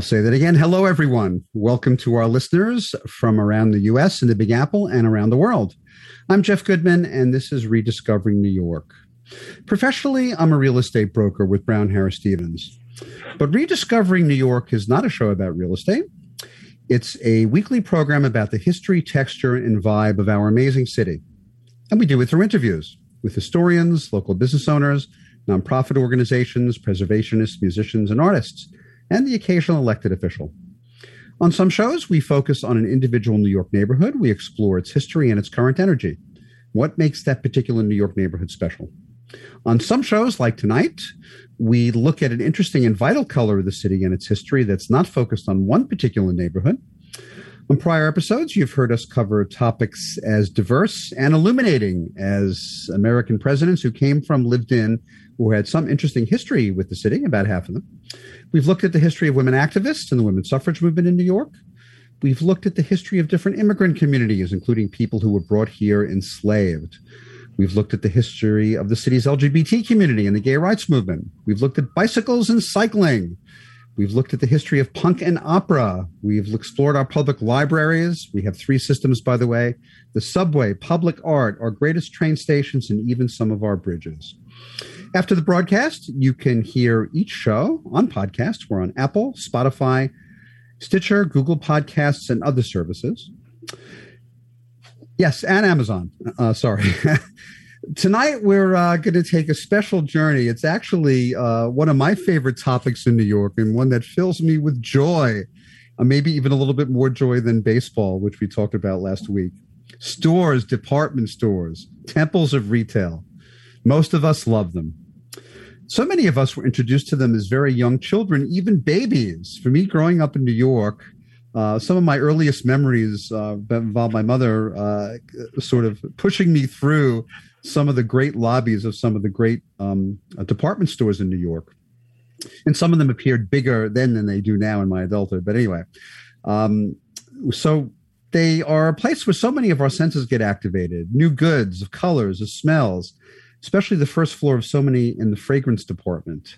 I'll say that again. Hello, everyone. Welcome to our listeners from around the US and the Big Apple and around the world. I'm Jeff Goodman, and this is Rediscovering New York. Professionally, I'm a real estate broker with Brown Harris Stevens. But Rediscovering New York is not a show about real estate. It's a weekly program about the history, texture, and vibe of our amazing city. And we do it through interviews with historians, local business owners, nonprofit organizations, preservationists, musicians, and artists, and the occasional elected official. On some shows, we focus on an individual New York neighborhood. We explore its history and its current energy. What makes that particular New York neighborhood special? On some shows, like tonight, we look at an interesting and vital color of the city and its history that's not focused on one particular neighborhood. On prior episodes, you've heard us cover topics as diverse and illuminating as American presidents who came from, lived in, or had some interesting history with the city, about half of them. We've looked at the history of women activists and the women's suffrage movement in New York. We've looked at the history of different immigrant communities, including people who were brought here enslaved. We've looked at the history of the city's LGBT community and the gay rights movement. We've looked at bicycles and cycling. We've looked at the history of punk and opera. We've explored our public libraries. We have three systems, by the way the subway, public art, our greatest train stations, and even some of our bridges. After the broadcast, you can hear each show on podcast. We're on Apple, Spotify, Stitcher, Google Podcasts, and other services. Yes, and Amazon. Uh, sorry. Tonight, we're uh, going to take a special journey. It's actually uh, one of my favorite topics in New York and one that fills me with joy, uh, maybe even a little bit more joy than baseball, which we talked about last week. Stores, department stores, temples of retail. Most of us love them. So many of us were introduced to them as very young children, even babies. For me, growing up in New York, uh, some of my earliest memories uh, involve my mother uh, sort of pushing me through some of the great lobbies of some of the great um, uh, department stores in New York. And some of them appeared bigger then than they do now in my adulthood. But anyway, um, so they are a place where so many of our senses get activated new goods, of colors, of smells, especially the first floor of so many in the fragrance department.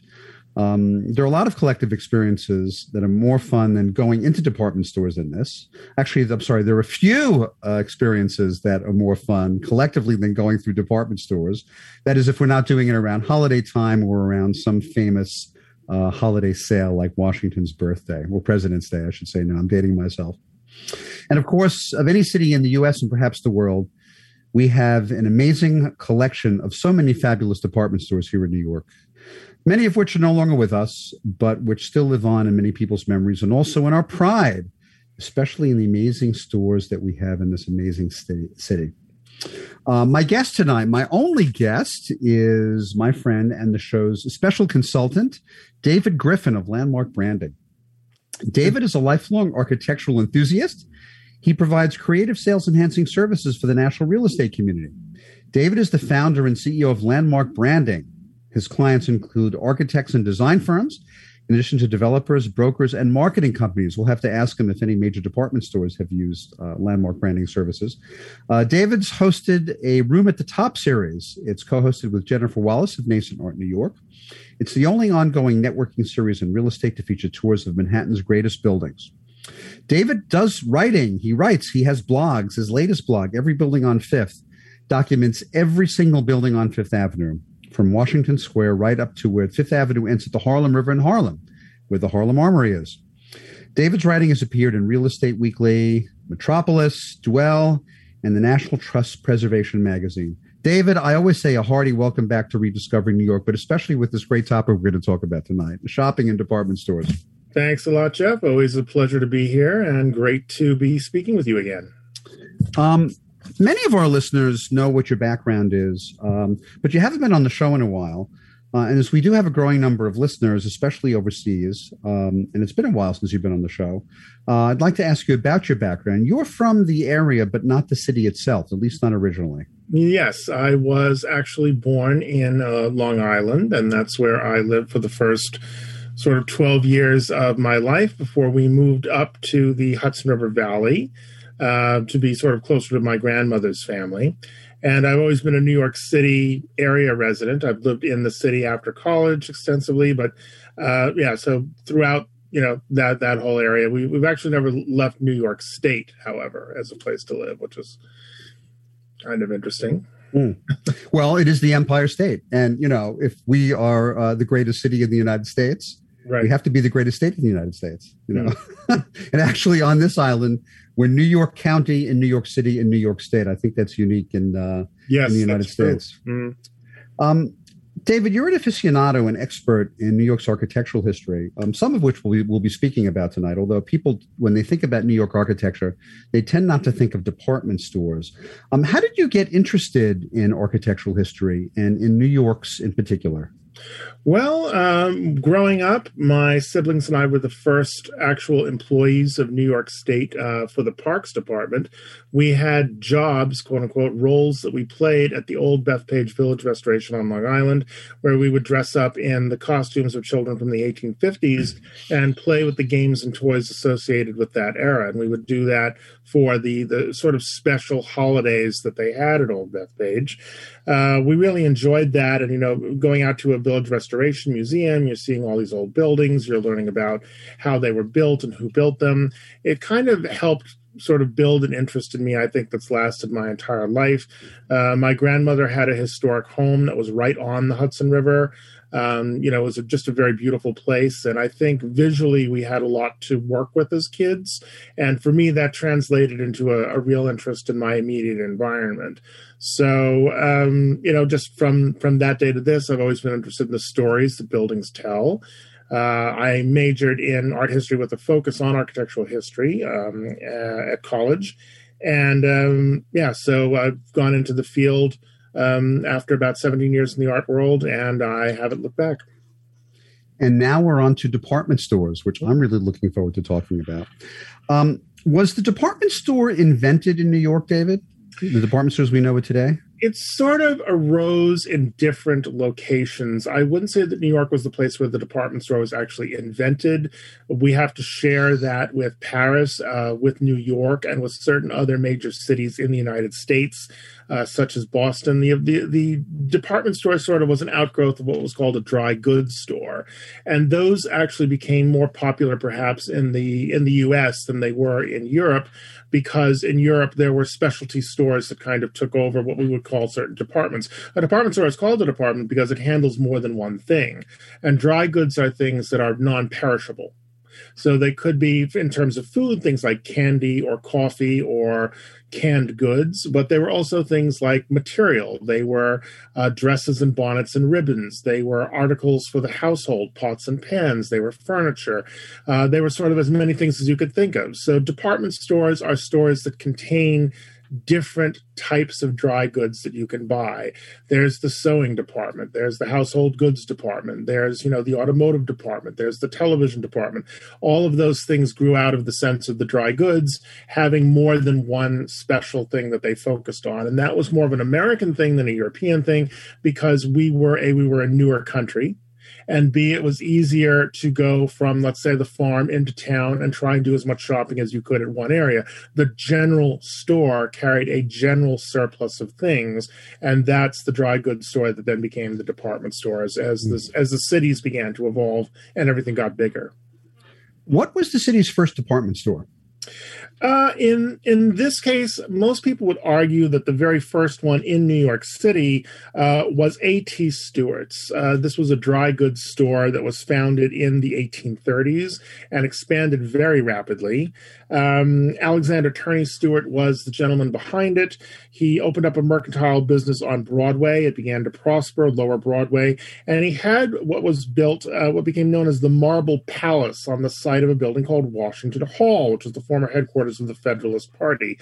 Um, there are a lot of collective experiences that are more fun than going into department stores in this. Actually, I'm sorry, there are a few uh, experiences that are more fun collectively than going through department stores. That is, if we're not doing it around holiday time or around some famous uh, holiday sale like Washington's birthday or President's Day, I should say. No, I'm dating myself. And of course, of any city in the US and perhaps the world, we have an amazing collection of so many fabulous department stores here in New York many of which are no longer with us, but which still live on in many people's memories and also in our pride, especially in the amazing stores that we have in this amazing city. Uh, my guest tonight, my only guest, is my friend and the show's special consultant, David Griffin of Landmark Branding. David is a lifelong architectural enthusiast. He provides creative sales enhancing services for the national real estate community. David is the founder and CEO of Landmark Branding, his clients include architects and design firms, in addition to developers, brokers, and marketing companies. We'll have to ask him if any major department stores have used uh, landmark branding services. Uh, David's hosted a Room at the Top series. It's co hosted with Jennifer Wallace of Nascent Art New York. It's the only ongoing networking series in real estate to feature tours of Manhattan's greatest buildings. David does writing. He writes, he has blogs. His latest blog, Every Building on Fifth, documents every single building on Fifth Avenue from Washington Square right up to where Fifth Avenue ends at the Harlem River in Harlem, where the Harlem Armory is. David's writing has appeared in Real Estate Weekly, Metropolis, Dwell, and the National Trust Preservation Magazine. David, I always say a hearty welcome back to Rediscovering New York, but especially with this great topic we're going to talk about tonight shopping in department stores. Thanks a lot, Jeff. Always a pleasure to be here and great to be speaking with you again. Um, many of our listeners know what your background is, um, but you haven't been on the show in a while. Uh, and as we do have a growing number of listeners, especially overseas, um, and it's been a while since you've been on the show, uh, I'd like to ask you about your background. You're from the area, but not the city itself, at least not originally. Yes, I was actually born in uh, Long Island, and that's where I lived for the first sort of 12 years of my life before we moved up to the Hudson River Valley uh, to be sort of closer to my grandmother's family. And I've always been a New York City area resident. I've lived in the city after college extensively, but uh, yeah, so throughout you know that that whole area, we, we've actually never left New York State, however, as a place to live, which is kind of interesting. Mm. Well, it is the Empire State, and you know, if we are uh, the greatest city in the United States, right. we have to be the greatest state in the United States. You know, mm. and actually, on this island, we're New York County and New York City and New York State. I think that's unique in, uh, yes, in the United States. Mm. Um, David, you're an aficionado and expert in New York's architectural history, um, some of which we'll, we'll be speaking about tonight. Although people, when they think about New York architecture, they tend not to think of department stores. Um, how did you get interested in architectural history and in New York's in particular? Well, um, growing up, my siblings and I were the first actual employees of New York State uh, for the Parks Department. We had jobs, quote unquote, roles that we played at the old Bethpage Village Restoration on Long Island, where we would dress up in the costumes of children from the 1850s and play with the games and toys associated with that era. And we would do that for the the sort of special holidays that they had at Old Bethpage. Uh, we really enjoyed that, and you know, going out to a village restoration museum, you're seeing all these old buildings, you're learning about how they were built and who built them. It kind of helped sort of build an interest in me, I think, that's lasted my entire life. Uh, my grandmother had a historic home that was right on the Hudson River. Um, you know, it was a, just a very beautiful place. And I think visually we had a lot to work with as kids. And for me, that translated into a, a real interest in my immediate environment. So, um, you know, just from from that day to this, I've always been interested in the stories the buildings tell. Uh, I majored in art history with a focus on architectural history um, uh, at college. And um, yeah, so I've gone into the field um, after about 17 years in the art world, and I haven't looked back. And now we're on to department stores, which I'm really looking forward to talking about. Um, was the department store invented in New York, David? The department stores we know it today? it sort of arose in different locations. I wouldn't say that New York was the place where the department store was actually invented. We have to share that with Paris, uh, with New York, and with certain other major cities in the United States, uh, such as Boston. The, the the department store sort of was an outgrowth of what was called a dry goods store, and those actually became more popular, perhaps in the in the U.S. than they were in Europe because in Europe there were specialty stores that kind of took over what we would call certain departments. A department store is called a department because it handles more than one thing. And dry goods are things that are non perishable. So they could be, in terms of food, things like candy or coffee or canned goods, but they were also things like material. They were uh, dresses and bonnets and ribbons. They were articles for the household, pots and pans. They were furniture. Uh, they were sort of as many things as you could think of. So department stores are stores that contain different types of dry goods that you can buy. There's the sewing department, there's the household goods department, there's, you know, the automotive department, there's the television department. All of those things grew out of the sense of the dry goods having more than one special thing that they focused on. And that was more of an American thing than a European thing because we were a we were a newer country and B, it was easier to go from, let's say, the farm into town and try and do as much shopping as you could at one area. The general store carried a general surplus of things, and that's the dry goods store that then became the department stores as as, mm. as the cities began to evolve and everything got bigger. What was the city's first department store? Uh, in in this case, most people would argue that the very first one in New York City uh, was A.T. Stewart's. Uh, this was a dry goods store that was founded in the 1830s and expanded very rapidly. Um, Alexander Turney Stewart was the gentleman behind it. He opened up a mercantile business on Broadway. It began to prosper, Lower Broadway, and he had what was built, uh, what became known as the Marble Palace, on the site of a building called Washington Hall, which was the former headquarters of the Federalist Party.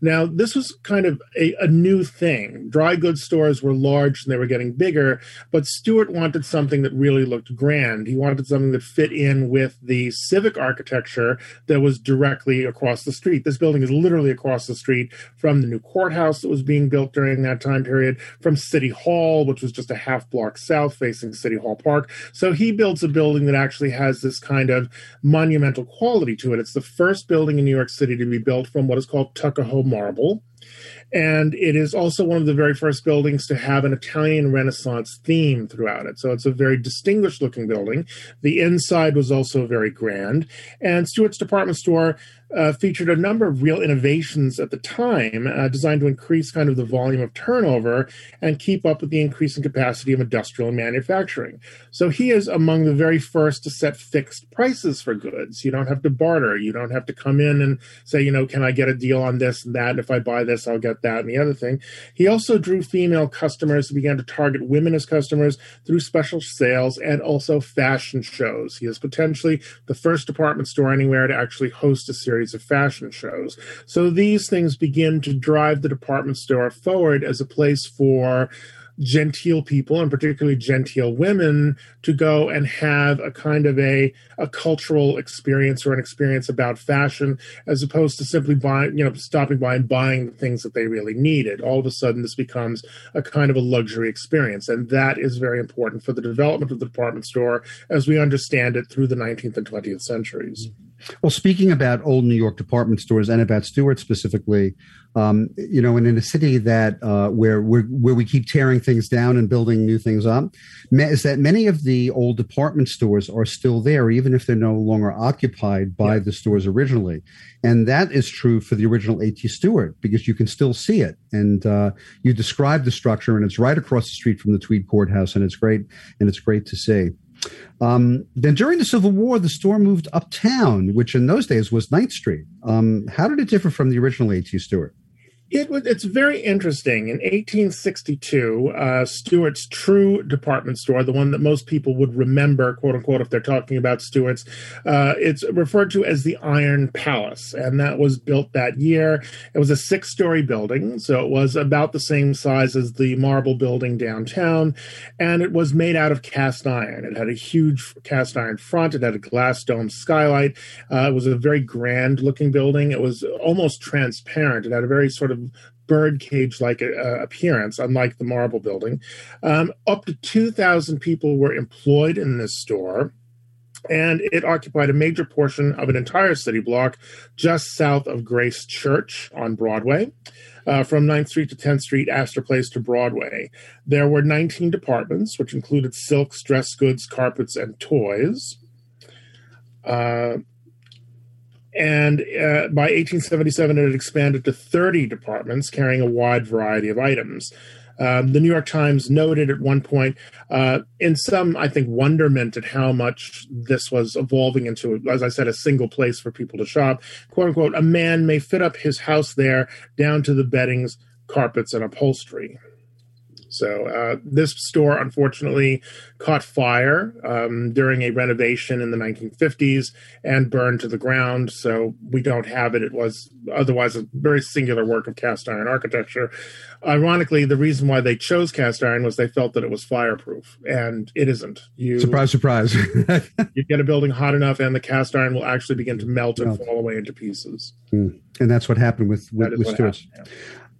Now, this was kind of a, a new thing. Dry goods stores were large and they were getting bigger, but Stewart wanted something that really looked grand. He wanted something that fit in with the civic architecture that was directly across the street. This building is literally across the street from the new courthouse that was being built during that time period, from City Hall, which was just a half block south facing City Hall Park. So he builds a building that actually has this kind of monumental quality to it. It's the first building in New York City to be built from what is called Tuckahoe marble. And it is also one of the very first buildings to have an Italian Renaissance theme throughout it. So it's a very distinguished looking building. The inside was also very grand. And Stewart's department store uh, featured a number of real innovations at the time uh, designed to increase kind of the volume of turnover and keep up with the increasing capacity of industrial manufacturing. So he is among the very first to set fixed prices for goods. You don't have to barter. You don't have to come in and say, you know, can I get a deal on this and that? If I buy this, I'll get that and the other thing. He also drew female customers and began to target women as customers through special sales and also fashion shows. He is potentially the first department store anywhere to actually host a series series of fashion shows. So these things begin to drive the department store forward as a place for genteel people and particularly genteel women to go and have a kind of a a cultural experience or an experience about fashion as opposed to simply buying you know stopping by and buying the things that they really needed all of a sudden this becomes a kind of a luxury experience and that is very important for the development of the department store as we understand it through the 19th and 20th centuries well, speaking about old New York department stores and about Stewart specifically, um, you know, and in a city that uh, where where we keep tearing things down and building new things up, is that many of the old department stores are still there, even if they're no longer occupied by yeah. the stores originally, and that is true for the original A.T. Stewart because you can still see it, and uh, you describe the structure, and it's right across the street from the Tweed Courthouse, and it's great, and it's great to see. Um, then during the Civil War, the store moved uptown, which in those days was Ninth Street. Um, how did it differ from the original A.T. Stewart? It was, it's very interesting. In 1862, uh, Stewart's true department store, the one that most people would remember, quote unquote, if they're talking about Stewart's, uh, it's referred to as the Iron Palace, and that was built that year. It was a six story building, so it was about the same size as the marble building downtown, and it was made out of cast iron. It had a huge cast iron front, it had a glass dome skylight. Uh, it was a very grand looking building. It was almost transparent. It had a very sort of birdcage like uh, appearance, unlike the marble building. Um, up to 2,000 people were employed in this store. And it occupied a major portion of an entire city block just south of Grace Church on Broadway. Uh, from 9th Street to 10th Street, Astor Place to Broadway. There were 19 departments, which included silks, dress goods, carpets, and toys. Uh, and uh, by 1877, it had expanded to 30 departments carrying a wide variety of items. Um, the New York Times noted at one point, uh, in some, I think, wonderment at how much this was evolving into, as I said, a single place for people to shop. "Quote unquote," a man may fit up his house there down to the beddings, carpets, and upholstery. So uh, this store, unfortunately, caught fire um, during a renovation in the 1950s and burned to the ground. So we don't have it. It was otherwise a very singular work of cast iron architecture. Ironically, the reason why they chose cast iron was they felt that it was fireproof, and it isn't. You surprise, surprise. you get a building hot enough, and the cast iron will actually begin to melt and melt. fall away into pieces. Mm. And that's what happened with with, with Stewart's.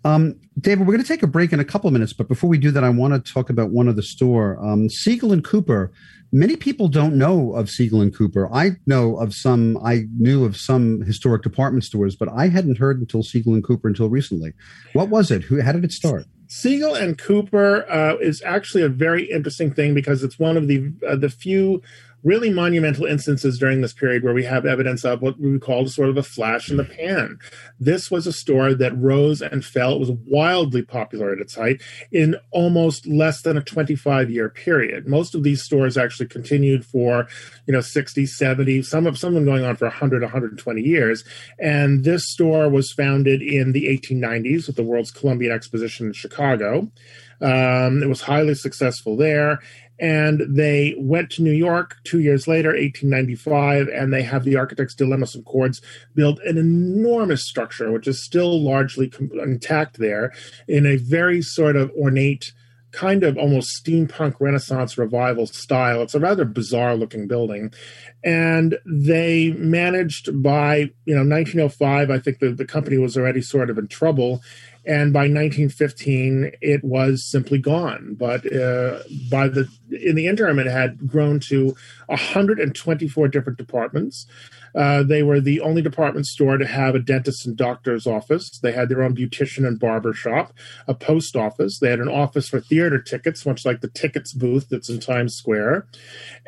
Um, David, we're going to take a break in a couple of minutes, but before we do that, I want to talk about one of the store, um, Siegel and Cooper. Many people don't know of Siegel and Cooper. I know of some. I knew of some historic department stores, but I hadn't heard until Siegel and Cooper until recently. What was it? Who? How did it start? Siegel and Cooper uh, is actually a very interesting thing because it's one of the uh, the few really monumental instances during this period where we have evidence of what we call sort of a flash in the pan. This was a store that rose and fell. It was wildly popular at its height in almost less than a 25 year period. Most of these stores actually continued for, you know, 60, 70, some of some of them going on for 100, 120 years. And this store was founded in the 1890s with the World's Columbian Exposition in Chicago. Um, it was highly successful there and they went to New York two years later, 1895, and they have the Architects DeLemos and Cordes build an enormous structure, which is still largely intact there, in a very sort of ornate, kind of almost steampunk Renaissance revival style. It's a rather bizarre looking building. And they managed by, you know, 1905, I think the, the company was already sort of in trouble and by 1915 it was simply gone. But uh, by the in the interim, it had grown to 124 different departments. Uh, they were the only department store to have a dentist and doctor's office. They had their own beautician and barber shop, a post office. They had an office for theater tickets, much like the tickets booth that's in Times Square,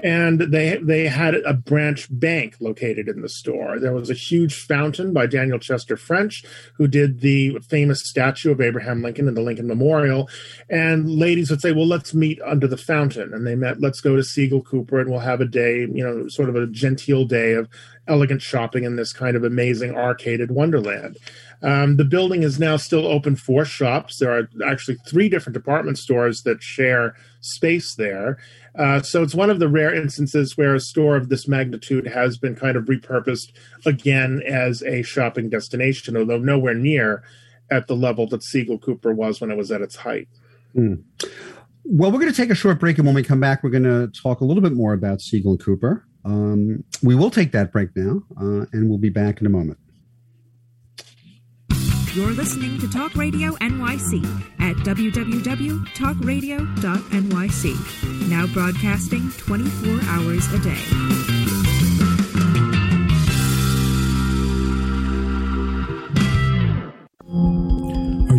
and they they had a branch bank located in the store. There was a huge fountain by Daniel Chester French, who did the famous statue of Abraham Lincoln in the Lincoln Memorial. And ladies would say, "Well, let's meet under the fountain," and they met. Let's go to Siegel Cooper, and we'll have a day, you know, sort of a genteel day of elegant shopping in this kind of amazing arcaded wonderland. Um, the building is now still open for shops. There are actually three different department stores that share space there. Uh, so it's one of the rare instances where a store of this magnitude has been kind of repurposed again as a shopping destination, although nowhere near at the level that Siegel Cooper was when it was at its height. Hmm. Well, we're going to take a short break, and when we come back, we're going to talk a little bit more about Siegel and Cooper. Um, we will take that break now, uh, and we'll be back in a moment. You're listening to Talk Radio NYC at www.talkradio.nyc. Now broadcasting 24 hours a day.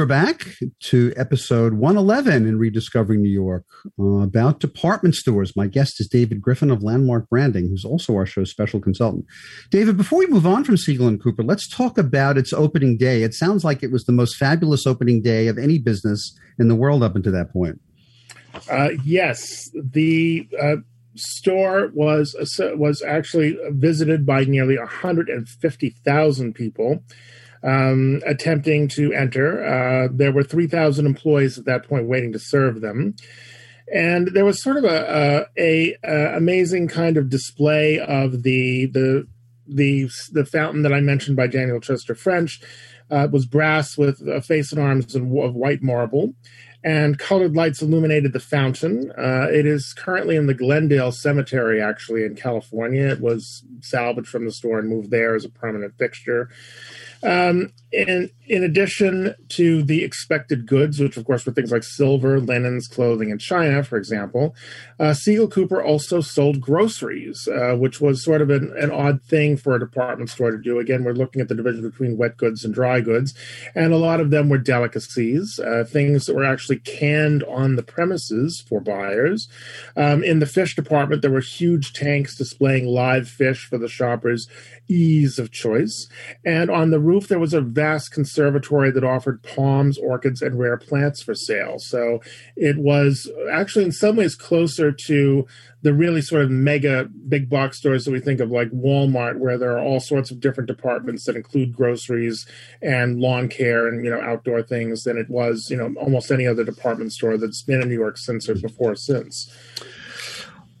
You're back to episode 111 in Rediscovering New York uh, about department stores. My guest is David Griffin of Landmark Branding, who's also our show's special consultant. David, before we move on from Siegel and Cooper, let's talk about its opening day. It sounds like it was the most fabulous opening day of any business in the world up until that point. Uh, yes, the uh, store was was actually visited by nearly 150,000 people um, attempting to enter. Uh, there were 3,000 employees at that point waiting to serve them. And there was sort of a, a, a amazing kind of display of the the the the fountain that I mentioned by Daniel Chester French, Uh, was brass with a face and arms of white marble and colored lights illuminated the fountain. Uh, it is currently in the Glendale Cemetery, actually, in California. It was salvaged from the store and moved there as a permanent fixture. Um, in, in addition to the expected goods, which of course were things like silver, linens, clothing, and china, for example, uh, Siegel Cooper also sold groceries, uh, which was sort of an, an, odd thing for a department store to do. Again, we're looking at the division between wet goods and dry goods, and a lot of them were delicacies, uh, things that were actually canned on the premises for buyers. Um, in the fish department, there were huge tanks displaying live fish for the shoppers' ease of choice, and on the roof there was a vast conservatory that offered palms, orchids, and rare plants for sale. So it was actually in some ways closer to the really sort of mega big box stores that we think of like Walmart, where there are all sorts of different departments that include groceries and lawn care and you know outdoor things than it was you know almost any other department store that's been in New York since or before since.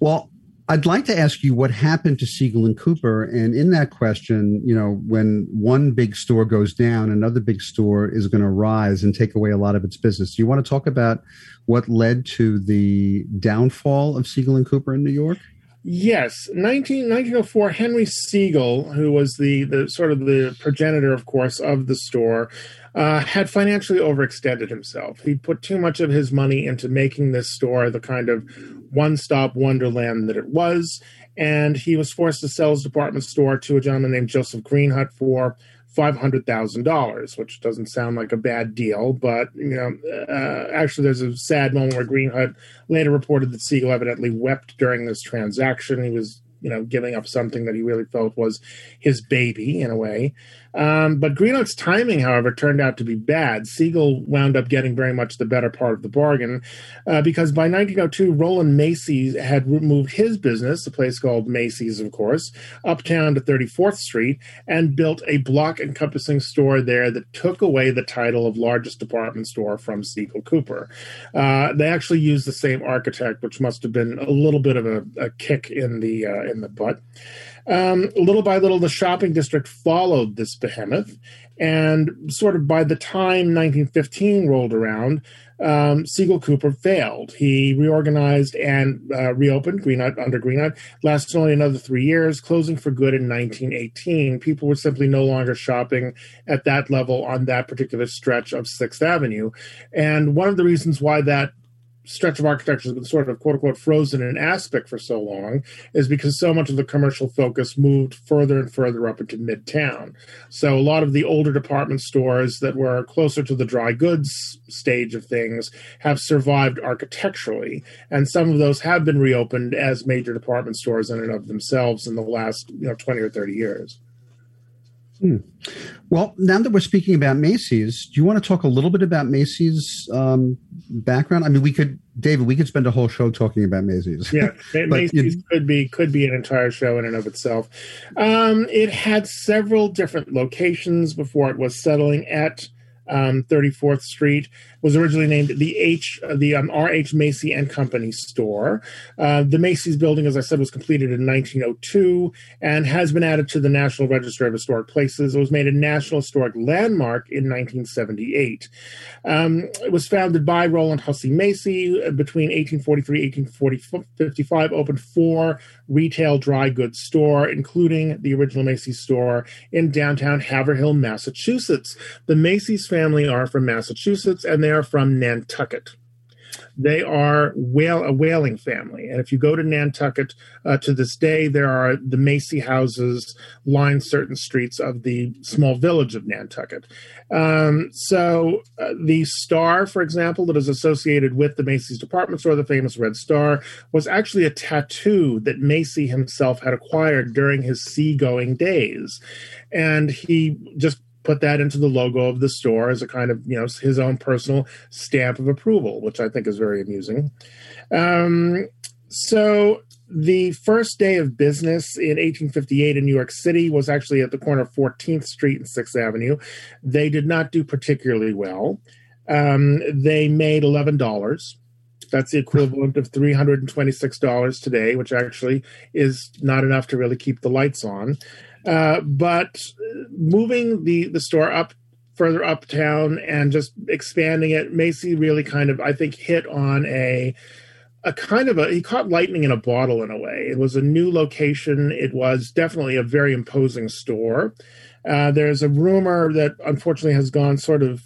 Well, I'd like to ask you what happened to Siegel and Cooper. And in that question, you know, when one big store goes down, another big store is going to rise and take away a lot of its business. Do you want to talk about what led to the downfall of Siegel and Cooper in New York? Yes, 19, 1904, Henry Siegel, who was the, the sort of the progenitor, of course, of the store, uh, had financially overextended himself. He put too much of his money into making this store the kind of one stop wonderland that it was. And he was forced to sell his department store to a gentleman named Joseph Greenhut for $500,000, which doesn't sound like a bad deal. But, you know, uh, actually, there's a sad moment where Greenhut later reported that Siegel evidently wept during this transaction. He was, you know, giving up something that he really felt was his baby in a way. Um, but Greenhut's timing, however, turned out to be bad. Siegel wound up getting very much the better part of the bargain uh, because by 1902, Rowland Macy's had moved his business, a place called Macy's, of course, uptown to 34th Street and built a block encompassing store there that took away the title of largest department store from Siegel Cooper. Uh, they actually used the same architect, which must have been a little bit of a, a kick in the uh, in the butt. Um, little by little, the shopping district followed this behemoth. And sort of by the time 1915 rolled around, um, Siegel Cooper failed. He reorganized and uh, reopened Greenhut under Greenhut. Lasted only another three years, closing for good in 1918. People were simply no longer shopping at that level on that particular stretch of Sixth Avenue. And one of the reasons why that stretch of architecture has been sort of quote unquote frozen in aspect for so long is because so much of the commercial focus moved further and further up into midtown. So a lot of the older department stores that were closer to the dry goods stage of things have survived architecturally, and some of those have been reopened as major department stores in and of themselves in the last you know 20 or 30 years. Hmm. Well, now that we're speaking about Macy's, do you want to talk a little bit about Macy's um, background? I mean, we could, David, we could spend a whole show talking about Macy's. Yeah, Macy's you, could be could be an entire show in and of itself. Um, it had several different locations before it was settling at um, 34th Street was originally named the H, uh, the um, R.H. Macy and Company store. Uh, the Macy's building, as I said, was completed in 1902 and has been added to the National Register of Historic Places. It was made a National Historic Landmark in 1978. Um, it was founded by Rowland Hussey Macy between 1843 and 1855. Opened four retail dry goods store, including the original Macy's store in downtown Haverhill, Massachusetts. The Macy's family are from Massachusetts, and they they are from Nantucket. They are whale, a whaling family. And if you go to Nantucket uh, to this day, there are the Macy houses line certain streets of the small village of Nantucket. Um, so uh, the star, for example, that is associated with the Macy's department store, the famous Red Star, was actually a tattoo that Macy himself had acquired during his seagoing days. And he just put that into the logo of the store as a kind of you know his own personal stamp of approval, which I think is very amusing. Um, so the first day of business in 1858 in New York City was actually at the corner of 14th Street and 6th Avenue. They did not do particularly well. Um, they made eleven dollars. That's the equivalent of three hundred and twenty-six dollars today, which actually is not enough to really keep the lights on. Uh, but moving the the store up further uptown and just expanding it. Macy really kind of, I think, hit on a a kind of a he caught lightning in a bottle in a way. It was a new location. It was definitely a very imposing store. Uh, there's a rumor that unfortunately has gone sort of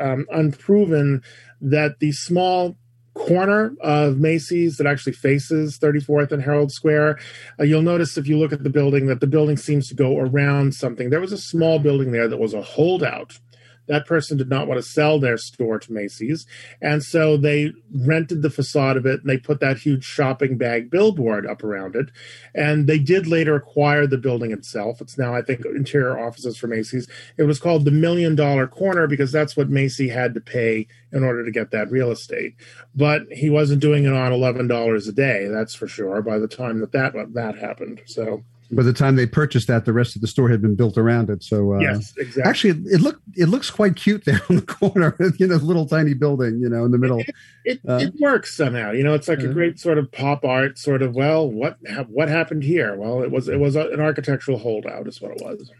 um, unproven that the small corner of Macy's that actually faces 34th and Herald Square. Uh, you'll notice if you look at the building that the building seems to go around something. There was a small building there that was a holdout that person did not want to sell their store to Macy's. And so they rented the facade of it and they put that huge shopping bag billboard up around it. And they did later acquire the building itself. It's now, I think, interior offices for Macy's. It was called the Million Dollar Corner because that's what Macy had to pay in order to get that real estate. But he wasn't doing it on $11 a day, that's for sure, by the time that that, that happened. So by the time they purchased that, the rest of the store had been built around it. So uh, yes, exactly. Actually, it, look it looks quite cute there on the corner. you know, little tiny building. You know, in the middle. It, it, uh, it works somehow. You know, it's like uh, a great sort of pop art. Sort of. Well, what what happened here? Well, it was it was an architectural holdout. Is what it was.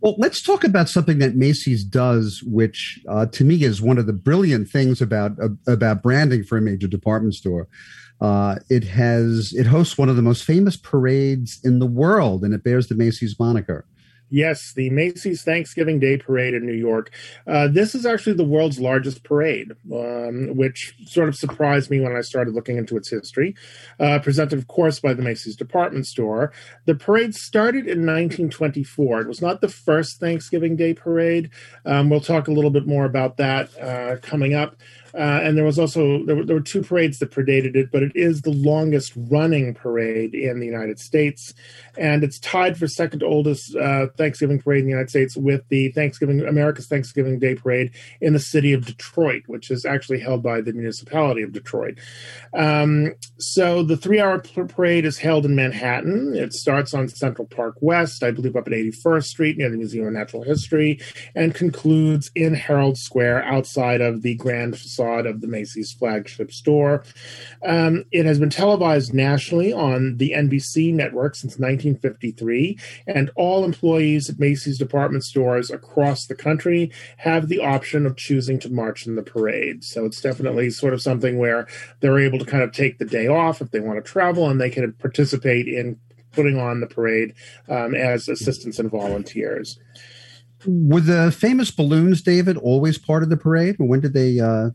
Well, let's talk about something that Macy's does, which uh, to me is one of the brilliant things about uh, about branding for a major department store. Uh, it has it hosts one of the most famous parades in the world, and it bears the Macy's moniker. Yes, the Macy's Thanksgiving Day Parade in New York. Uh, this is actually the world's largest parade, um, which sort of surprised me when I started looking into its history. Uh, presented, of course, by the Macy's department store. The parade started in 1924. It was not the first Thanksgiving Day parade. Um, we'll talk a little bit more about that uh, coming up. Uh, and there was also there were, there were two parades that predated it, but it is the longest running parade in the United States, and it's tied for second oldest uh, Thanksgiving parade in the United States with the Thanksgiving America's Thanksgiving Day parade in the city of Detroit, which is actually held by the municipality of Detroit. Um, so the three-hour parade is held in Manhattan. It starts on Central Park West, I believe, up at 81st Street near the Museum of Natural History, and concludes in Herald Square outside of the Grand facade of the Macy's flagship store. Um, it has been televised nationally on the NBC network since 1953, and all employees at Macy's department stores across the country have the option of choosing to march in the parade. So it's definitely sort of something where they're able to kind of take the day off if they want to travel and they can participate in putting on the parade um, as assistants and volunteers. Were the famous balloons, David, always part of the parade? Or When did they uh,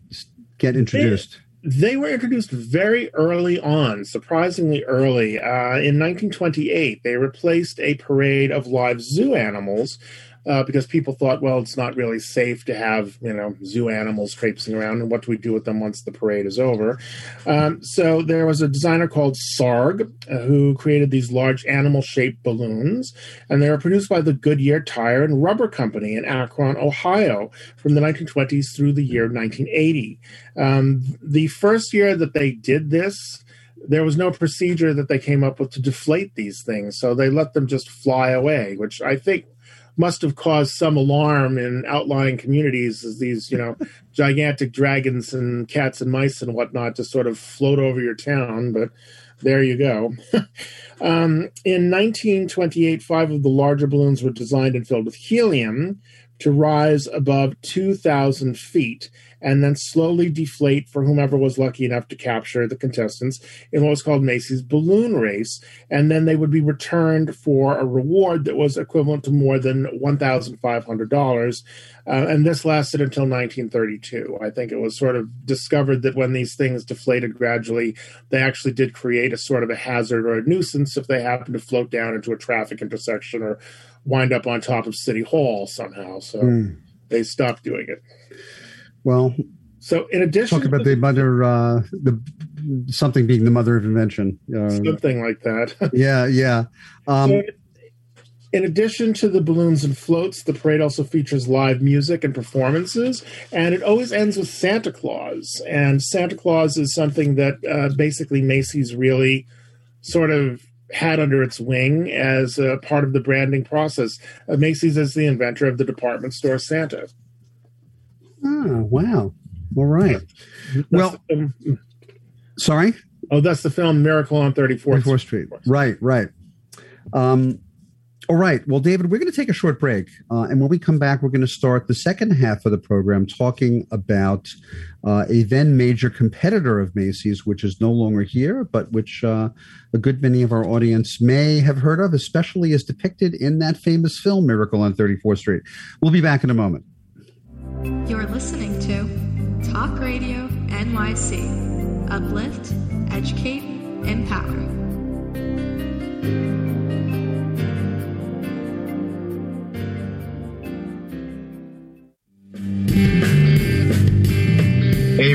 get introduced? They, they, were introduced very early on, surprisingly early. Uh, in 1928, they replaced a parade of live zoo animals uh, because people thought, well, it's not really safe to have you know zoo animals traipsing around, and what do we do with them once the parade is over? Um, so there was a designer called Sarg uh, who created these large animal-shaped balloons, and they were produced by the Goodyear Tire and Rubber Company in Akron, Ohio, from the 1920s through the year 1980. Um, the first year that they did this there was no procedure that they came up with to deflate these things, so they let them just fly away, which I think must have caused some alarm in outlying communities as these, you know, gigantic dragons and cats and mice and whatnot just sort of float over your town. But there you go. um, in 1928, five of the larger balloons were designed and filled with helium to rise above 2,000 feet and then slowly deflate for whomever was lucky enough to capture the contestants in what was called Macy's balloon race. And then they would be returned for a reward that was equivalent to more than $1,500. Uh, and this lasted until 1932. I think it was sort of discovered that when these things deflated gradually, they actually did create a sort of a hazard or a nuisance if they happened to float down into a traffic intersection or wind up on top of City Hall somehow. So mm. they stopped doing it. Well, so in addition, talk about the mother, uh, the something being the mother of invention, uh, something like that. yeah, yeah. Um, so in addition to the balloons and floats, the parade also features live music and performances, and it always ends with Santa Claus. And Santa Claus is something that uh, basically Macy's really sort of had under its wing as a part of the branding process. Uh, Macy's is the inventor of the department store Santa. Oh, wow. All right. That's well, sorry? Oh, that's the film Miracle on 34th, 34th Street. Right, right. Um, All right. Well, David, we're going to take a short break. Uh, and when we come back, we're going to start the second half of the program talking about uh, a then major competitor of Macy's, which is no longer here, but which uh, a good many of our audience may have heard of, especially as depicted in that famous film, Miracle on 34th Street. We'll be back in a moment. You're listening to Talk Radio NYC. Uplift, educate, empower.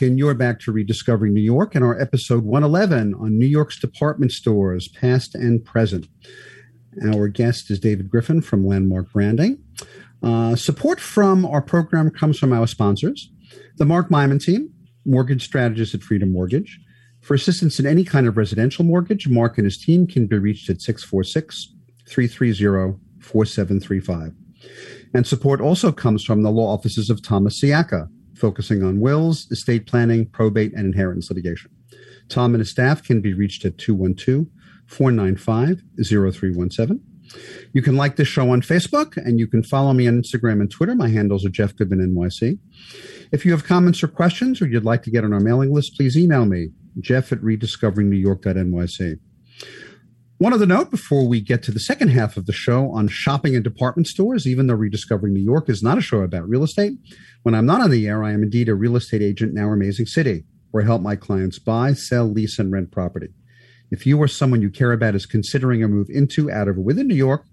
And you're back to Rediscovering New York and our episode 111 on New York's department stores, past and present. Our guest is David Griffin from Landmark Branding. Uh, support from our program comes from our sponsors, the Mark Myman team, mortgage strategist at Freedom Mortgage. For assistance in any kind of residential mortgage, Mark and his team can be reached at 646 330 4735. And support also comes from the law offices of Thomas Siaka, focusing on wills, estate planning, probate, and inheritance litigation. Tom and his staff can be reached at 212 495 0317. You can like this show on Facebook and you can follow me on Instagram and Twitter. My handles are Jeff Goodman NYC. If you have comments or questions or you'd like to get on our mailing list, please email me, jeff at rediscoveringnewyork.nyc. One other note before we get to the second half of the show on shopping and department stores, even though Rediscovering New York is not a show about real estate, when I'm not on the air, I am indeed a real estate agent in our amazing city where I help my clients buy, sell, lease, and rent property. If you or someone you care about is considering a move into, out, of, or within New York,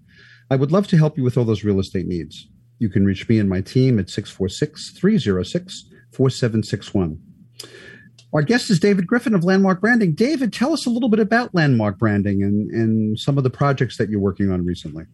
I would love to help you with all those real estate needs. You can reach me and my team at 646 306 4761. Our guest is David Griffin of Landmark Branding. David, tell us a little bit about Landmark Branding and, and some of the projects that you're working on recently.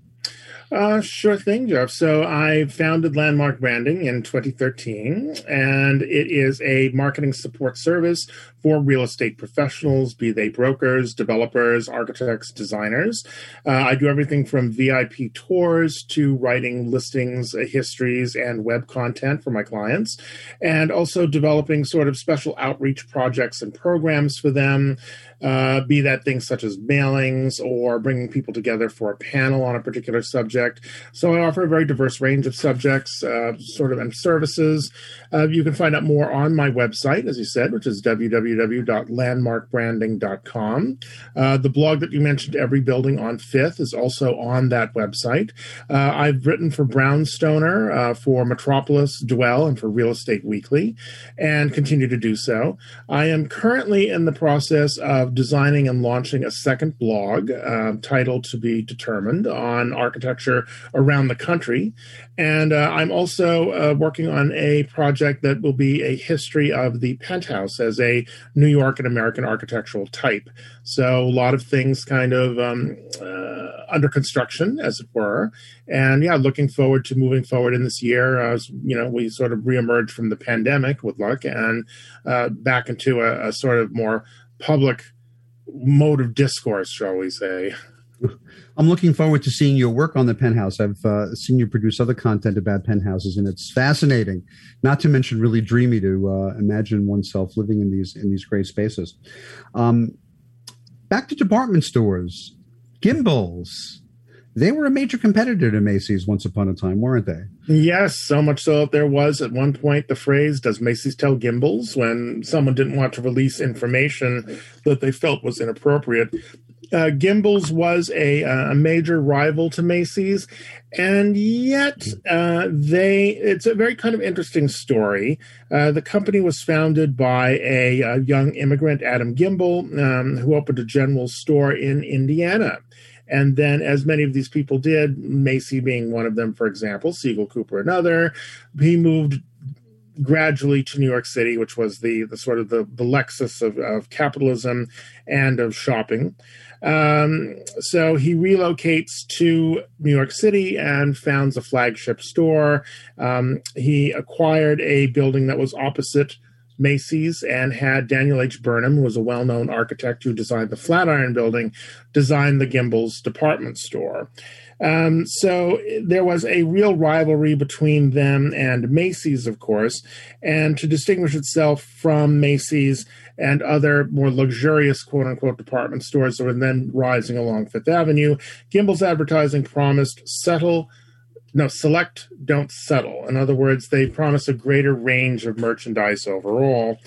Uh, sure thing, Jeff. So I founded Landmark Branding in 2013, and it is a marketing support service for real estate professionals, be they brokers, developers, architects, designers. Uh, I do everything from VIP tours to writing listings, uh, histories, and web content for my clients, and also developing sort of special outreach projects and programs for them. Uh, be that things such as mailings or bringing people together for a panel on a particular subject. So I offer a very diverse range of subjects, uh, sort of, and services. Uh, you can find out more on my website, as you said, which is www.landmarkbranding.com. Uh, the blog that you mentioned, Every Building on Fifth, is also on that website. Uh, I've written for Brownstoner, uh, for Metropolis, Dwell, and for Real Estate Weekly, and continue to do so. I am currently in the process of designing and launching a second blog uh, titled To Be Determined on architecture around the country. And uh, I'm also uh, working on a project that will be a history of the penthouse as a New York and American architectural type. So a lot of things kind of um, uh, under construction, as it were. And yeah, looking forward to moving forward in this year as you know we sort of reemerge from the pandemic with luck and uh, back into a, a sort of more public mode of discourse, shall we say. I'm looking forward to seeing your work on the penthouse. I've uh, seen you produce other content about penthouses, and it's fascinating. Not to mention, really dreamy to uh, imagine oneself living in these in these great spaces. Um, back to department stores, Gimbels. They were a major competitor to Macy's once upon a time, weren't they? Yes, so much so that there was at one point the phrase, Does Macy's tell Gimbels? when someone didn't want to release information that they felt was inappropriate. Uh, Gimbels was a, uh, a major rival to Macy's, and yet uh, they it's a very kind of interesting story. Uh, the company was founded by a, a young immigrant, Adam Gimbel, um, who opened a general store in Indiana. And then, as many of these people did, Macy being one of them, for example, Siegel Cooper another, he moved gradually to New York City, which was the, the sort of the, the Lexus of, of capitalism and of shopping. Um, so he relocates to New York City and founds a flagship store. Um, he acquired a building that was opposite Macy's and had Daniel H. Burnham, who was a well known architect who designed the Flatiron Building, design the Gimbels department store. Um, so there was a real rivalry between them and Macy's, of course. And to distinguish itself from Macy's and other more luxurious quote unquote department stores that were then rising along Fifth Avenue, Gimbel's advertising promised settle no select don't settle. In other words they promise a greater range of merchandise overall.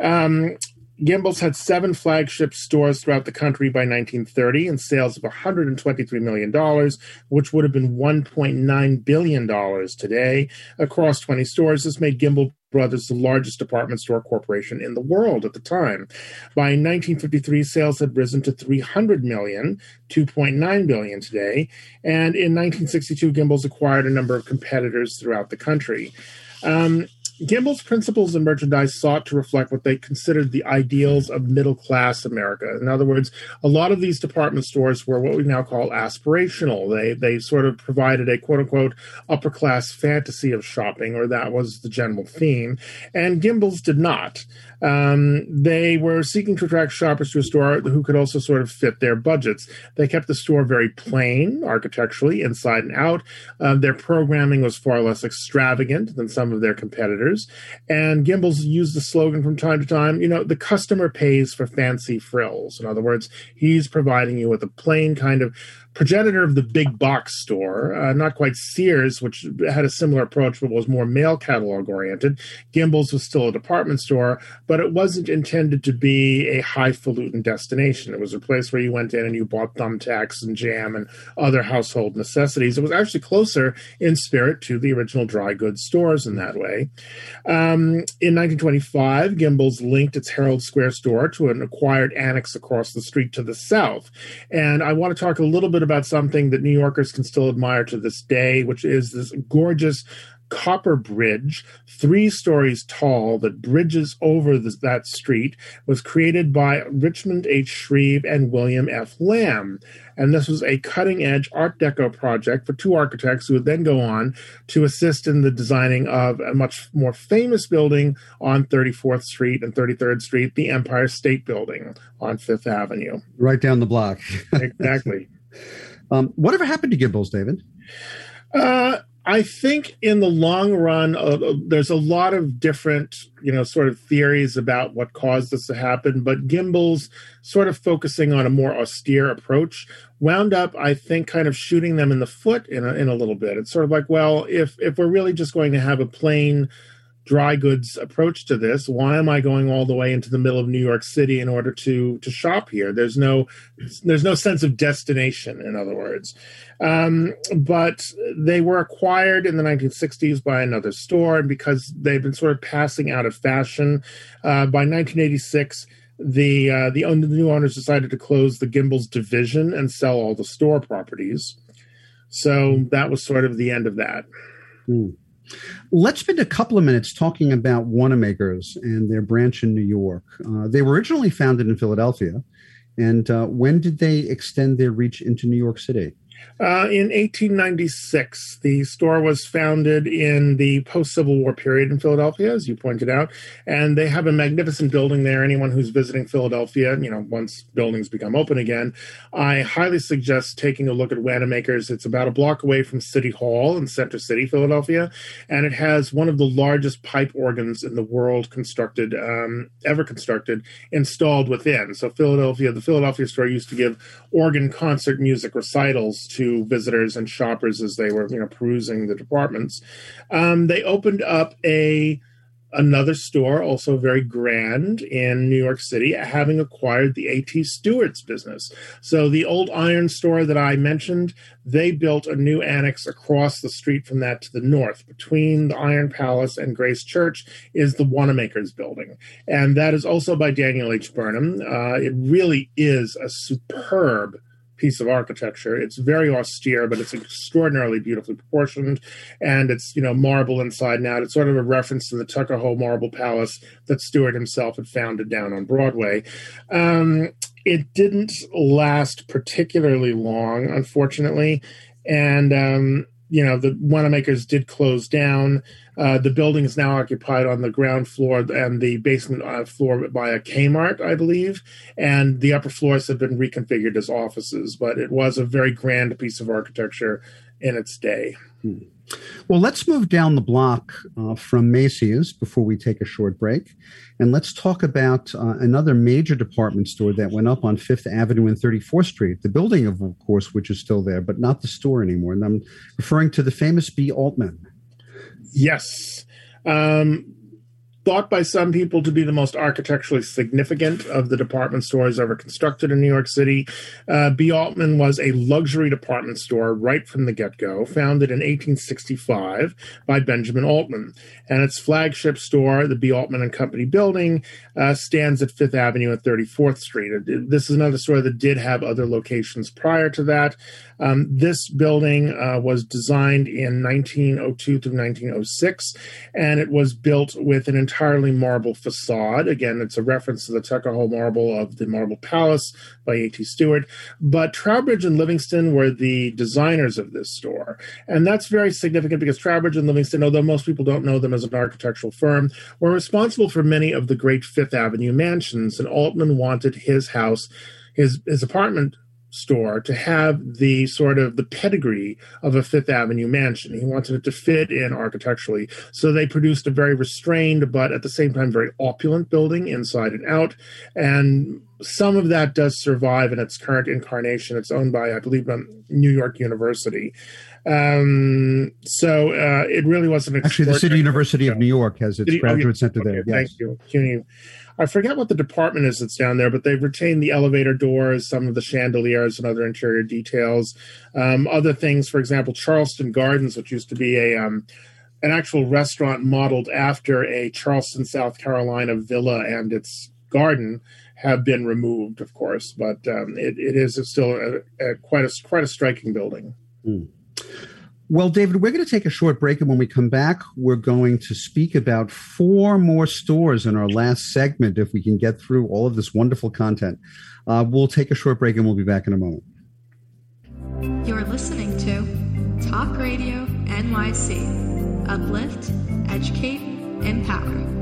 Um, Gimbels had seven flagship stores throughout the country by 1930 and sales of $123 million, which would have been $1.9 billion today. Across 20 stores, this made Gimbel Brothers the largest department store corporation in the world at the time. By 1953, sales had risen to 300 million, 2.9 billion today. And in 1962, Gimbels acquired a number of competitors throughout the country. Um, Gimbel's principles and merchandise sought to reflect what they considered the ideals of middle class America. In other words, a lot of these department stores were what we now call aspirational. They they sort of provided a quote unquote upper class fantasy of shopping, or that was the general theme. And Gimbel's did not. Um, they were seeking to attract shoppers to a store who could also sort of fit their budgets. They kept the store very plain architecturally, inside and out. Uh, their programming was far less extravagant than some of their competitors. And Gimbel's used the slogan from time to time, you know, the customer pays for fancy frills. In other words, he's providing you with a plain kind of progenitor of the big box store, uh, not quite Sears, which had a similar approach but was more mail catalog oriented. Gimbel's was still a department store, but it wasn't intended to be a highfalutin destination. It was a place where you went in and you bought thumbtacks and jam and other household necessities. It was actually closer in spirit to the original dry goods stores in that way. Um, in 1925, Gimbel's linked its Herald Square store to an acquired annex across the street to the south. And I want to talk a little bit about something that New Yorkers can still admire to this day, which is this gorgeous copper bridge, three stories tall, that bridges over this, that street, was created by Richmond H. Shreve and William F. Lamb. And this was a cutting edge Art Deco project for two architects who would then go on to assist in the designing of a much more famous building on 34th Street and 33rd Street, the Empire State Building on Fifth Avenue. Right down the block. exactly. Um, whatever happened to Gimbels, David? Uh, I think in the long run, uh, uh, there's a lot of different, you know, sort of theories about what caused this to happen. But Gimbels, sort of focusing on a more austere approach, wound up, I think, kind of shooting them in the foot in a, in a little bit. It's sort of like, well, if if we're really just going to have a plain dry goods approach to this why am i going all the way into the middle of new york city in order to to shop here? There's no there's no sense of destination in other words. Um, but they were acquired in the 1960s by another store and because they've been sort of passing out of fashion uh, by 1986 the uh, the, new owners decided to close the gimbels division and sell all the store properties. So that was sort of the end of that. Mm. Let's spend a couple of minutes talking about Wanamaker's and their branch in New York. Uh, they were originally founded in Philadelphia. And uh, when did they extend their reach into New York City? Uh, in 1896, the store was founded in the post Civil War period in Philadelphia, as you pointed out, and they have a magnificent building there. Anyone who's visiting Philadelphia, you know, once buildings become open again, I highly suggest taking a look at Wanamaker's. It's about a block away from City Hall in Center City, Philadelphia, and it has one of the largest pipe organs in the world constructed, um, ever constructed, installed within. So, Philadelphia, the Philadelphia store used to give organ concert music recitals to visitors and shoppers as they were, you know, perusing the departments. Um, they opened up a another store, also very grand in New York City, having acquired the A.T. Stewart's business. So the old iron store that I mentioned, they built a new annex across the street from that to the north. Between the Iron Palace and Grace Church is the Wanamaker's building. And that is also by Daniel H. Burnham. Uh, it really is a superb piece of architecture. It's very austere, but it's extraordinarily beautifully proportioned, and it's you know marble inside and out. It's sort of a reference to the Tuckahoe Marble Palace that Stewart himself had founded down on Broadway. Um, it didn't last particularly long, unfortunately, and um, you know the Wanamaker's did close down. Uh, the building is now occupied on the ground floor and the basement uh, floor by a Kmart, I believe, and the upper floors have been reconfigured as offices. But it was a very grand piece of architecture in its day. Hmm. Well, let's move down the block uh, from Macy's before we take a short break. And let's talk about uh, another major department store that went up on Fifth Avenue and 34th Street. The building, of course, which is still there, but not the store anymore. And I'm referring to the famous B. Altman. Yes. Um, thought by some people to be the most architecturally significant of the department stores ever constructed in New York City. Uh, B. Altman was a luxury department store right from the get go, founded in 1865 by Benjamin Altman. And its flagship store, the B. Altman and Company building, uh, stands at Fifth Avenue and 34th Street. This is another store that did have other locations prior to that. Um, this building uh, was designed in 1902 through 1906, and it was built with an entirely marble facade. Again, it's a reference to the Tuckahoe marble of the Marble Palace by A.T. Stewart. But Trowbridge and Livingston were the designers of this store. And that's very significant because Trowbridge and Livingston, although most people don't know them as an architectural firm, were responsible for many of the great Fifth Avenue mansions. And Altman wanted his house his his apartment store to have the sort of the pedigree of a Fifth Avenue mansion. He wanted it to fit in architecturally. So they produced a very restrained, but at the same time, very opulent building inside and out. And some of that does survive in its current incarnation. It's owned by, I believe, um, New York University. Um, so uh, it really wasn't actually the City University of New York has its City, graduate oh, yeah. center there. Yes. Thank you. CUNY I forget what the department is that's down there, but they've retained the elevator doors, some of the chandeliers, and other interior details. Um, other things, for example, Charleston Gardens, which used to be a um, an actual restaurant modeled after a Charleston, South Carolina villa and its garden, have been removed, of course. But um, it, it is still a, a, quite a quite a striking building. Mm. Well, David, we're going to take a short break. And when we come back, we're going to speak about four more stores in our last segment if we can get through all of this wonderful content. Uh, we'll take a short break and we'll be back in a moment. You're listening to Talk Radio NYC. Uplift, educate, empower.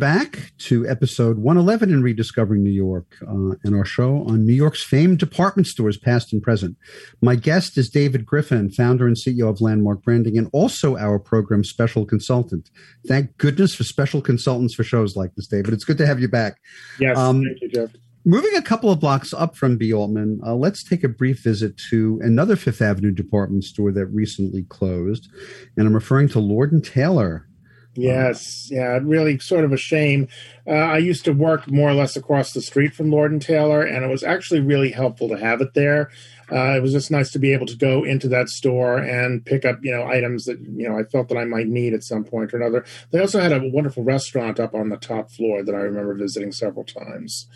Back to episode 111 in Rediscovering New York uh, and our show on New York's famed department stores, past and present. My guest is David Griffin, founder and CEO of Landmark Branding, and also our program special consultant. Thank goodness for special consultants for shows like this, David. It's good to have you back. Yes, Um, thank you, Jeff. Moving a couple of blocks up from B. Altman, uh, let's take a brief visit to another Fifth Avenue department store that recently closed. And I'm referring to Lord and Taylor. Yes, yeah, really sort of a shame. Uh, I used to work more or less across the street from Lord and Taylor, and it was actually really helpful to have it there. Uh, it was just nice to be able to go into that store and pick up, you know, items that you know I felt that I might need at some point or another. They also had a wonderful restaurant up on the top floor that I remember visiting several times.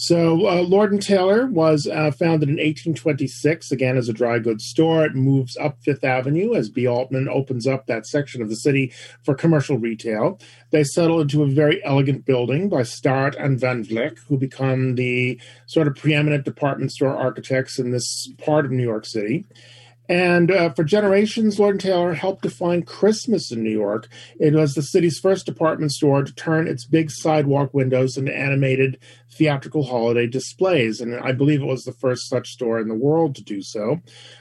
So uh, Lord and Taylor was uh, founded in 1826, again as a dry goods store. It moves up Fifth Avenue as B. Altman opens up that section of the city for commercial retail. They settle into a very elegant building by Starrett and Van Vleck, who become the sort of preeminent department store architects in this part of New York City. And uh, for generations, Lord and Taylor helped define Christmas in New York. It was the city's first department store to turn its big sidewalk windows into animated theatrical holiday displays. And I believe it was the first such store in the world to do so.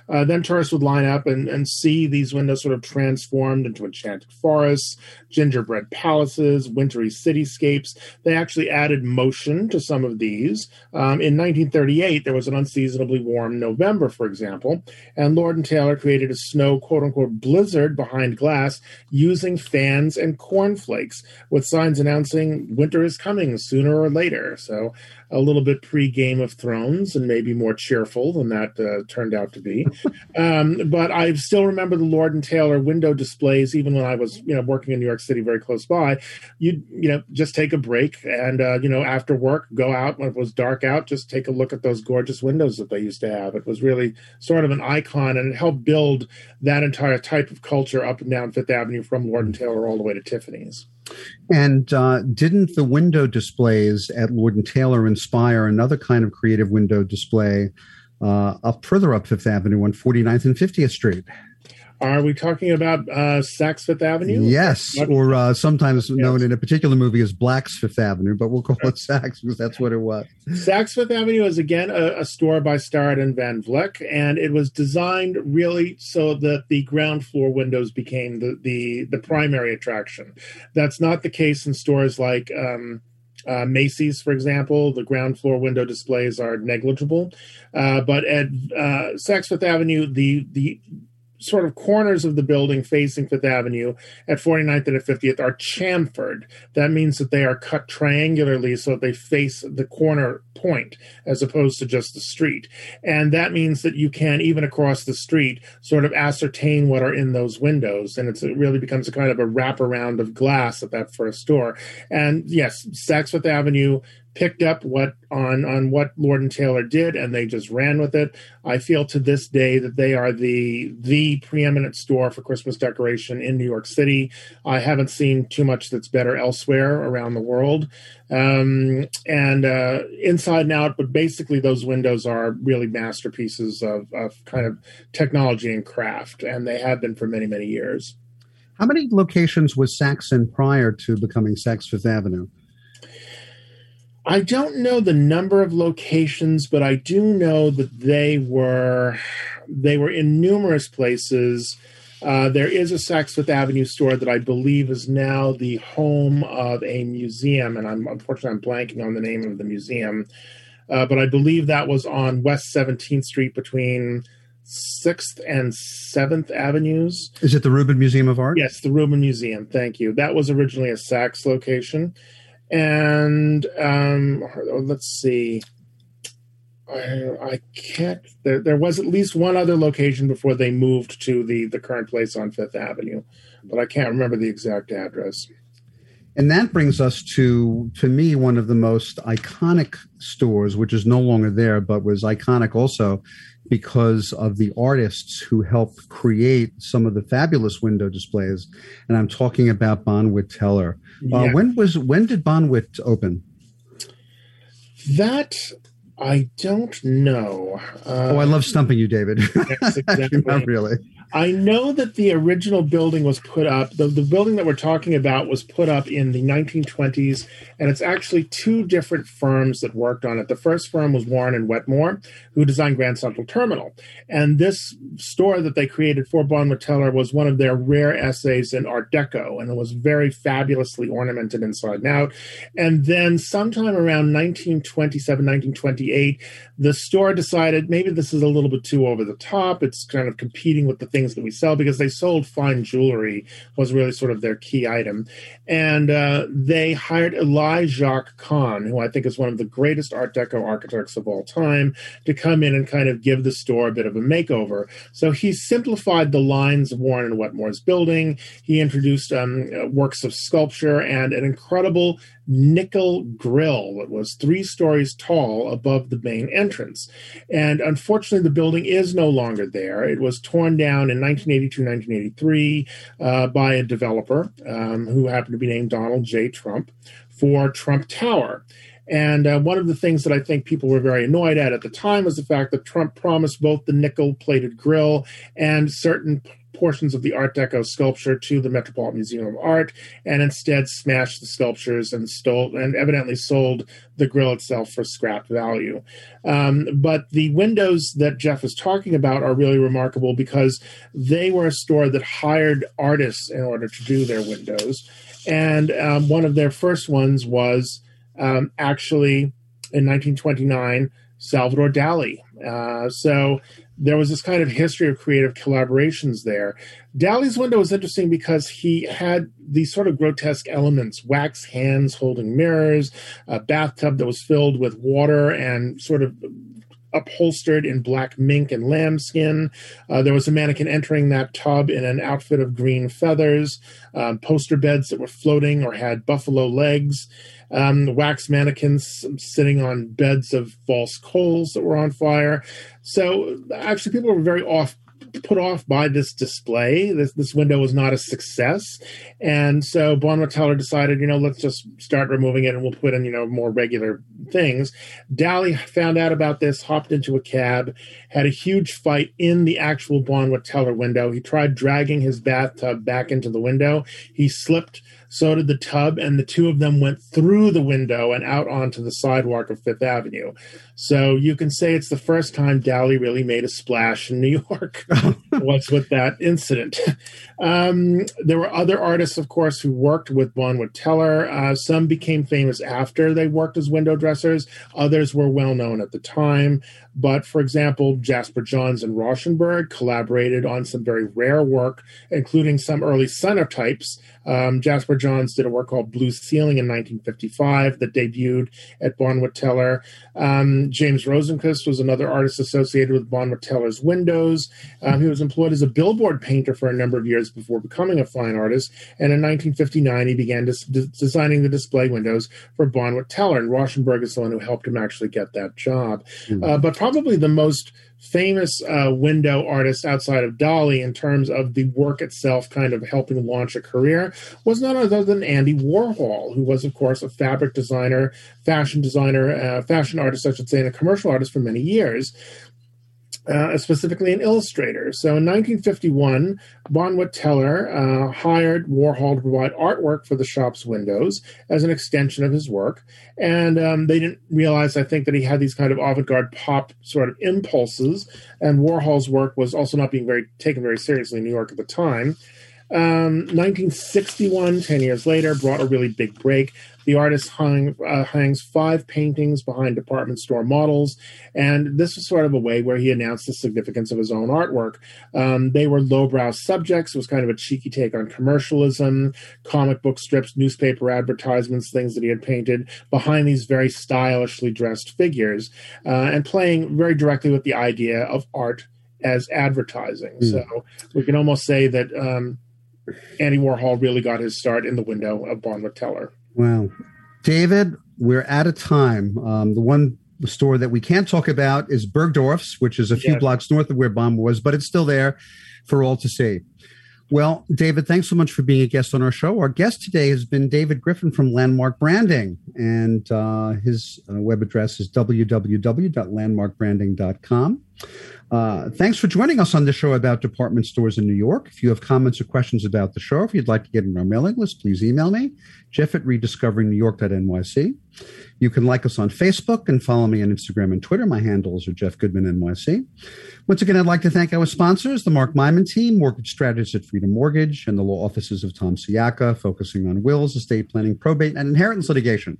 Uh, then tourists would line up and, and see these windows sort of transformed into enchanted forests, gingerbread palaces, wintry cityscapes. They actually added motion to some of these. Um, in 1938, there was an unseasonably warm November, for example, and Lord and Taylor created a snow quote unquote blizzard behind glass using fans and cornflakes with signs announcing winter is coming sooner or later. So a little bit pre Game of Thrones and maybe more cheerful than that uh, turned out to be. um, but I still remember the Lord and Taylor window displays, even when I was, you know, working in New York City very close by. You, you know, just take a break and, uh, you know, after work, go out when it was dark out, just take a look at those gorgeous windows that they used to have. It was really sort of an icon and it helped build that entire type of culture up and down Fifth Avenue from Lord and Taylor all the way to Tiffany's. And uh, didn't the window displays at Lord and Taylor inspire another kind of creative window display uh, up further up Fifth Avenue on 49th and 50th Street? Are we talking about uh, Saks Fifth Avenue? Yes, or uh, sometimes known in a particular movie as Black's Fifth Avenue, but we'll call it Saks because that's what it was. Saks Fifth Avenue is again a, a store by Starrett and Van Vleck, and it was designed really so that the ground floor windows became the the, the primary attraction. That's not the case in stores like. Um, uh, Macy's, for example, the ground floor window displays are negligible, uh, but at uh, Saks Fifth Avenue, the the sort of corners of the building facing Fifth Avenue at 49th and at 50th are chamfered. That means that they are cut triangularly so that they face the corner point as opposed to just the street. And that means that you can, even across the street, sort of ascertain what are in those windows. And it really becomes a kind of a wraparound of glass at that first door. And yes, Saks Fifth Avenue picked up what on on what Lord and Taylor did and they just ran with it. I feel to this day that they are the the preeminent store for Christmas decoration in New York City. I haven't seen too much that's better elsewhere around the world. Um, and uh, inside and out, but basically those windows are really masterpieces of, of kind of technology and craft, and they have been for many many years. How many locations was Saks in prior to becoming Saks Fifth Avenue? I don't know the number of locations, but I do know that they were they were in numerous places. Uh, there is a Saks Fifth Avenue store that I believe is now the home of a museum, and I'm unfortunately I'm blanking on the name of the museum, uh, but I believe that was on West 17th Street between Sixth and Seventh Avenues. Is it the Rubin Museum of Art? Yes, the Rubin Museum. Thank you. That was originally a Saks location and um, let's see. I, I can't. There, there was at least one other location before they moved to the the current place on Fifth Avenue, but I can't remember the exact address. And that brings us to, to me, one of the most iconic stores, which is no longer there, but was iconic also because of the artists who helped create some of the fabulous window displays. And I'm talking about Bonwit Teller. Uh, yeah. When was when did Bonwit open? That I don't know. Uh, oh, I love stumping you, David. Yes, exactly. Not really. I know that the original building was put up, the, the building that we're talking about was put up in the 1920s, and it's actually two different firms that worked on it. The first firm was Warren and Wetmore, who designed Grand Central Terminal. And this store that they created for Bonwit Teller was one of their rare essays in Art Deco, and it was very fabulously ornamented inside and out. And then sometime around 1927, 1928, the store decided maybe this is a little bit too over the top. It's kind of competing with the things that we sell because they sold fine jewelry was really sort of their key item. And uh, they hired Ely Jacques Kahn, who I think is one of the greatest Art Deco architects of all time, to come in and kind of give the store a bit of a makeover. So he simplified the lines of Warren and Wetmore's building. He introduced um, works of sculpture and an incredible nickel grill that was three stories tall above the main entrance. And unfortunately, the building is no longer there. It was torn down in 1982 1983 uh, by a developer um, who happened to be named Donald J. Trump for Trump Tower. And uh, one of the things that I think people were very annoyed at at the time was the fact that Trump promised both the nickel plated grill and certain portions of the Art Deco sculpture to the Metropolitan Museum of Art, and instead smashed the sculptures and stole and evidently sold the grill itself for scrap value. Um, but the windows that Jeff is talking about are really remarkable because they were a store that hired artists in order to do their windows, and um, one of their first ones was um, actually in 1929 Salvador Dali. Uh, so there was this kind of history of creative collaborations there. Dali's window was interesting because he had these sort of grotesque elements wax hands holding mirrors, a bathtub that was filled with water and sort of upholstered in black mink and lambskin. Uh, there was a mannequin entering that tub in an outfit of green feathers, um, poster beds that were floating or had buffalo legs um, wax mannequins sitting on beds of false coals that were on fire. So actually, people were very off put off by this display. This this window was not a success, and so Bonwit Teller decided, you know, let's just start removing it, and we'll put in, you know, more regular things. Dali found out about this, hopped into a cab, had a huge fight in the actual Bonwit Teller window. He tried dragging his bathtub back into the window. He slipped so did the tub, and the two of them went through the window and out onto the sidewalk of Fifth Avenue. So you can say it's the first time Dali really made a splash in New York. was with that incident. Um, there were other artists, of course, who worked with Bonwit Teller. Uh, some became famous after they worked as window dressers. Others were well known at the time. But for example, Jasper Johns and Rauschenberg collaborated on some very rare work, including some early cyanotypes. Um, Jasper Johns did a work called Blue Ceiling in 1955 that debuted at Bonwit Teller. Um, James Rosenquist was another artist associated with Bonwit Teller's windows. Um, he was employed as a billboard painter for a number of years before becoming a fine artist. And in 1959, he began dis- designing the display windows for Bonwit Teller. And Rauschenberg is the one who helped him actually get that job. Mm-hmm. Uh, but probably the most famous uh, window artist outside of Dali in terms of the work itself kind of helping launch a career was none other than Andy Warhol, who was, of course, a fabric designer, fashion designer, uh, fashion artist, I should say, and a commercial artist for many years uh, specifically an illustrator. So in 1951, Bonwit Teller uh, hired Warhol to provide artwork for the shop's windows as an extension of his work. And um, they didn't realize, I think, that he had these kind of avant-garde pop sort of impulses. And Warhol's work was also not being very taken very seriously in New York at the time. Um, 1961, 10 years later, brought a really big break. The artist hung, uh, hangs five paintings behind department store models, and this was sort of a way where he announced the significance of his own artwork. Um, they were lowbrow subjects. It was kind of a cheeky take on commercialism, comic book strips, newspaper advertisements, things that he had painted behind these very stylishly dressed figures, uh, and playing very directly with the idea of art as advertising. Mm. So we can almost say that um, Andy Warhol really got his start in the window of Bonwit Teller. Wow. David, we're out of time. Um, the one store that we can't talk about is Bergdorf's, which is a few yes. blocks north of where Bomb was, but it's still there for all to see. Well, David, thanks so much for being a guest on our show. Our guest today has been David Griffin from Landmark Branding, and uh, his uh, web address is www.landmarkbranding.com. Uh, thanks for joining us on the show about department stores in New York. If you have comments or questions about the show, if you'd like to get on our mailing list, please email me, jeff at rediscoveringnewyork.nyc. You can like us on Facebook and follow me on Instagram and Twitter. My handles are Jeff Goodman NYC. Once again, I'd like to thank our sponsors, the Mark Myman team, mortgage strategists at Freedom Mortgage, and the law offices of Tom Siaka, focusing on wills, estate planning, probate, and inheritance litigation.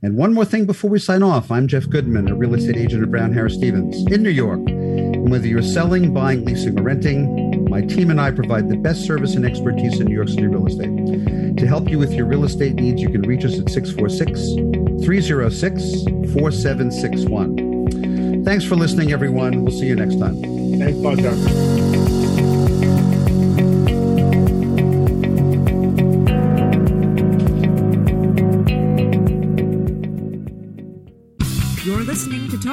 And one more thing before we sign off I'm Jeff Goodman, a real estate agent at Brown Harris Stevens in New York. And whether you're selling, buying, leasing, or renting, my team and I provide the best service and expertise in New York City real estate. To help you with your real estate needs, you can reach us at 646 306 4761. Thanks for listening, everyone. We'll see you next time. Thanks, podcast.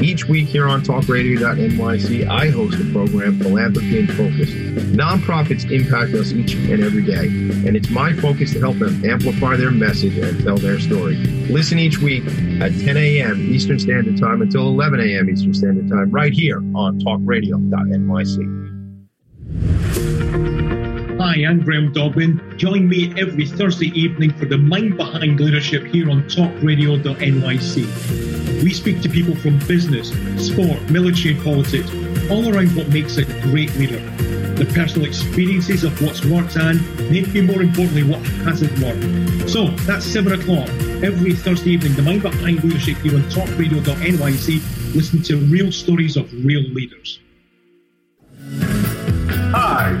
Each week here on talkradio.nyc, I host a program, Philanthropy in Focus. Nonprofits impact us each and every day, and it's my focus to help them amplify their message and tell their story. Listen each week at 10 a.m. Eastern Standard Time until 11 a.m. Eastern Standard Time, right here on talkradio.nyc. Hi, I'm Graham Dobbin. Join me every Thursday evening for the Mind Behind Leadership here on talkradio.nyc. We speak to people from business, sport, military, and politics, all around what makes a great leader. The personal experiences of what's worked and, maybe more importantly, what hasn't worked. So that's 7 o'clock every Thursday evening, the Mind Behind Leadership here on talkradio.nyc. Listen to real stories of real leaders. Hi,